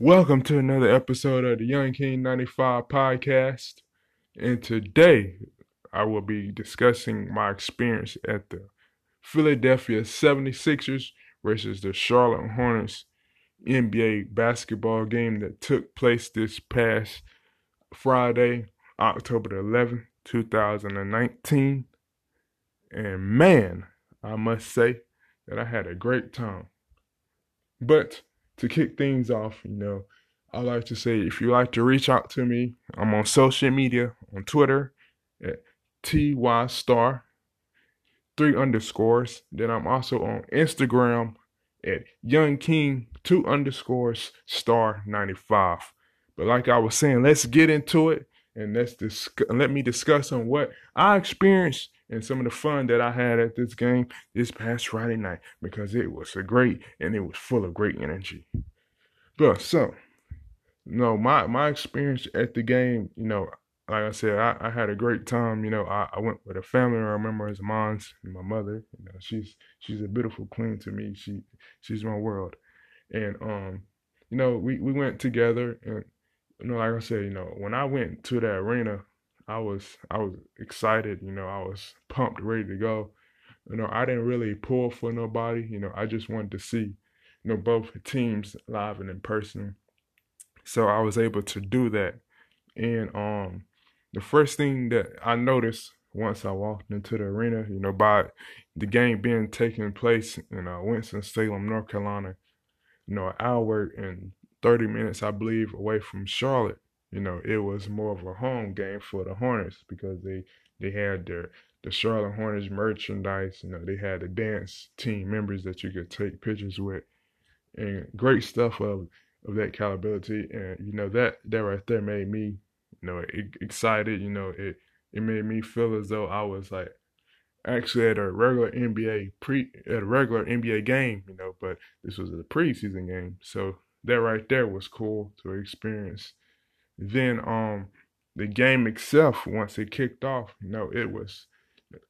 Welcome to another episode of the Young King 95 podcast. And today I will be discussing my experience at the Philadelphia 76ers versus the Charlotte Hornets NBA basketball game that took place this past Friday, October the 11th, 2019. And man, I must say that I had a great time. But to kick things off, you know, I like to say if you like to reach out to me, I'm on social media on Twitter at ty star three underscores. Then I'm also on Instagram at young king two underscores star 95. But like I was saying, let's get into it and let's dis- let me discuss on what I experienced and some of the fun that I had at this game this past Friday night because it was a great and it was full of great energy. But so, you know, my my experience at the game, you know, like I said, I, I had a great time. You know, I, I went with a family I remember as mom's and my mother. You know, she's she's a beautiful queen to me. She she's my world. And um, you know, we, we went together and you know, like I said, you know, when I went to that arena, I was I was excited, you know, I was pumped, ready to go. You know, I didn't really pull for nobody, you know, I just wanted to see, you know, both teams live and in person. So I was able to do that. And um the first thing that I noticed once I walked into the arena, you know, by the game being taking place in uh, Winston-Salem, North Carolina, you know, an hour and 30 minutes, I believe, away from Charlotte you know, it was more of a home game for the Hornets because they they had their the Charlotte Hornets merchandise. You know, they had the dance team members that you could take pictures with, and great stuff of of that calibrability. And you know that that right there made me, you know, excited. You know, it it made me feel as though I was like actually at a regular NBA pre at a regular NBA game. You know, but this was a preseason game, so that right there was cool to experience then um the game itself, once it kicked off, you know, it was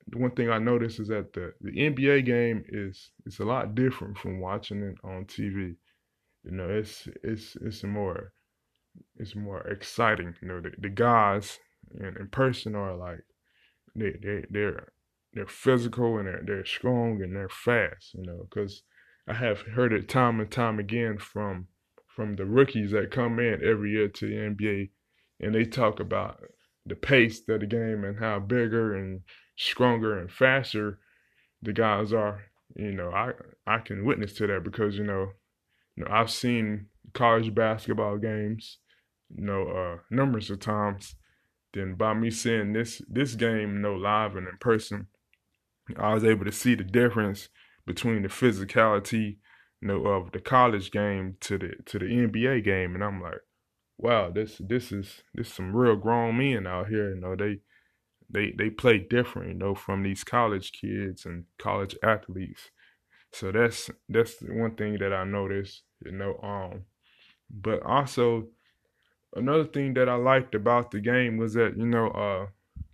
the one thing I noticed is that the, the NBA game is it's a lot different from watching it on TV. You know, it's it's it's more it's more exciting. You know, the, the guys in, in person are like they they they're they're physical and they're they're strong and they're fast. You know, because I have heard it time and time again from from the rookies that come in every year to the NBA, and they talk about the pace of the game and how bigger and stronger and faster the guys are. You know, I I can witness to that because you know, you know I've seen college basketball games, you know, uh, numbers of times. Then by me seeing this this game, you know, live and in person, I was able to see the difference between the physicality you know, of the college game to the to the NBA game, and I'm like, wow, this this is this some real grown men out here. You know, they they they play different, you know, from these college kids and college athletes. So that's that's one thing that I noticed, you know. Um, but also another thing that I liked about the game was that you know, uh,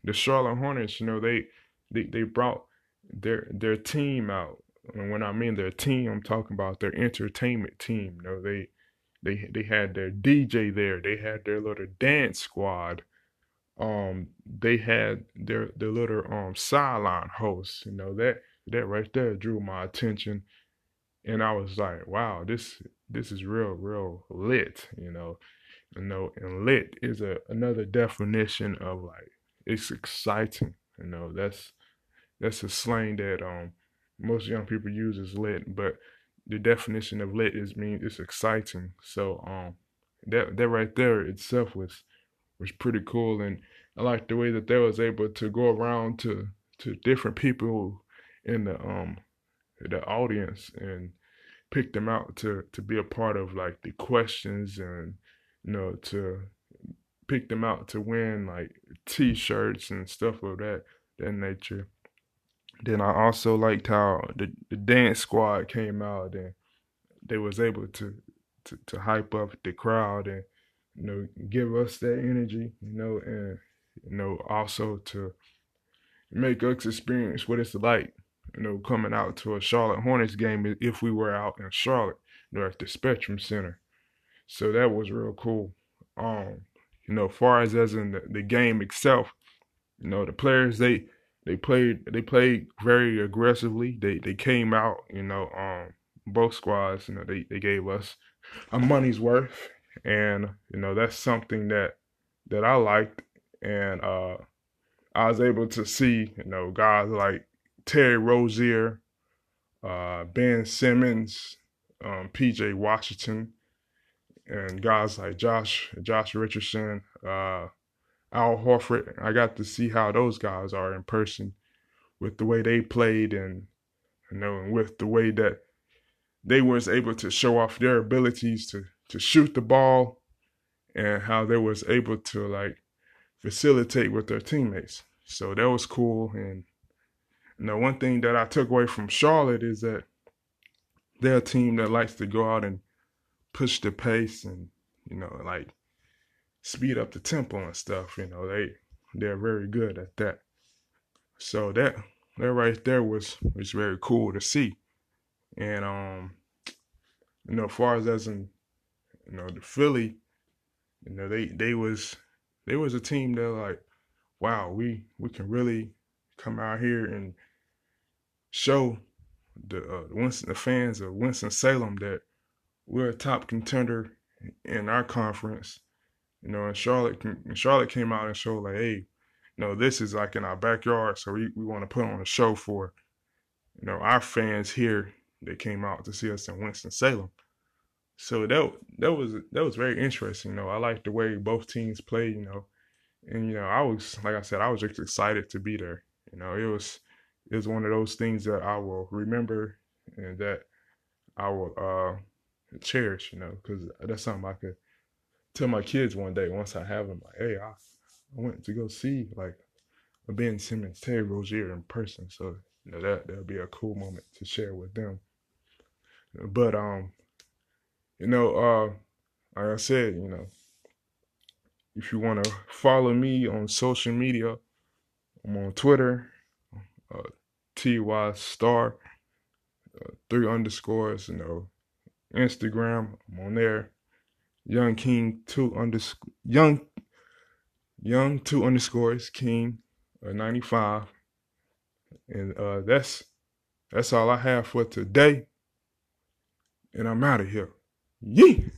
the Charlotte Hornets, you know, they they they brought their their team out and when I mean their team, I'm talking about their entertainment team. You know, they they they had their DJ there. They had their little dance squad. Um, they had their their little um sideline hosts. You know that that right there drew my attention, and I was like, wow, this this is real real lit. You know, you know, and lit is a another definition of like it's exciting. You know, that's that's a slang that um most young people use is lit, but the definition of lit is mean it's exciting. So um that that right there itself was was pretty cool and I like the way that they was able to go around to to different people in the um the audience and pick them out to to be a part of like the questions and you know to pick them out to win like t-shirts and stuff of that that nature then I also liked how the, the dance squad came out and they was able to, to to hype up the crowd and you know give us that energy, you know, and you know also to make us experience what it's like, you know, coming out to a Charlotte Hornets game if we were out in Charlotte, you know, at the Spectrum Center. So that was real cool. Um, you know, far as as in the, the game itself, you know, the players they they played they played very aggressively. They they came out, you know, um both squads, you know, they, they gave us a money's worth and you know that's something that that I liked and uh I was able to see, you know, guys like Terry Rozier, uh, Ben Simmons, um, PJ Washington, and guys like Josh Josh Richardson, uh, Al Horford. I got to see how those guys are in person with the way they played and you know and with the way that they was able to show off their abilities to to shoot the ball and how they was able to like facilitate with their teammates. So that was cool and you know one thing that I took away from Charlotte is that they're a team that likes to go out and push the pace and you know like speed up the tempo and stuff. You know they they're very good at that. So that that right there was was very cool to see. And um, you know, as far as as in you know the Philly, you know they they was they was a team that like, wow, we we can really come out here and show the uh, Winston the fans of Winston Salem that we're a top contender in our conference. You know, and Charlotte and Charlotte came out and showed like, hey, you know, this is like in our backyard, so we, we want to put on a show for, you know, our fans here that came out to see us in Winston Salem. So that that was that was very interesting. You know, I liked the way both teams played. You know, and you know, I was like I said, I was just excited to be there. You know, it was it was one of those things that I will remember and that I will uh cherish. You know, because that's something I could tell my kids one day once I have them. Like, hey, I, I went to go see like a Ben Simmons, Terry Rozier in person. So you know that that'll be a cool moment to share with them. But um, you know, uh, like I said, you know, if you want to follow me on social media, I'm on Twitter, uh, ty star, uh, three underscores. You know, Instagram, I'm on there. Young King two underscore young young two underscores King uh, ninety five, and uh, that's that's all I have for today and I'm out of here. Yee!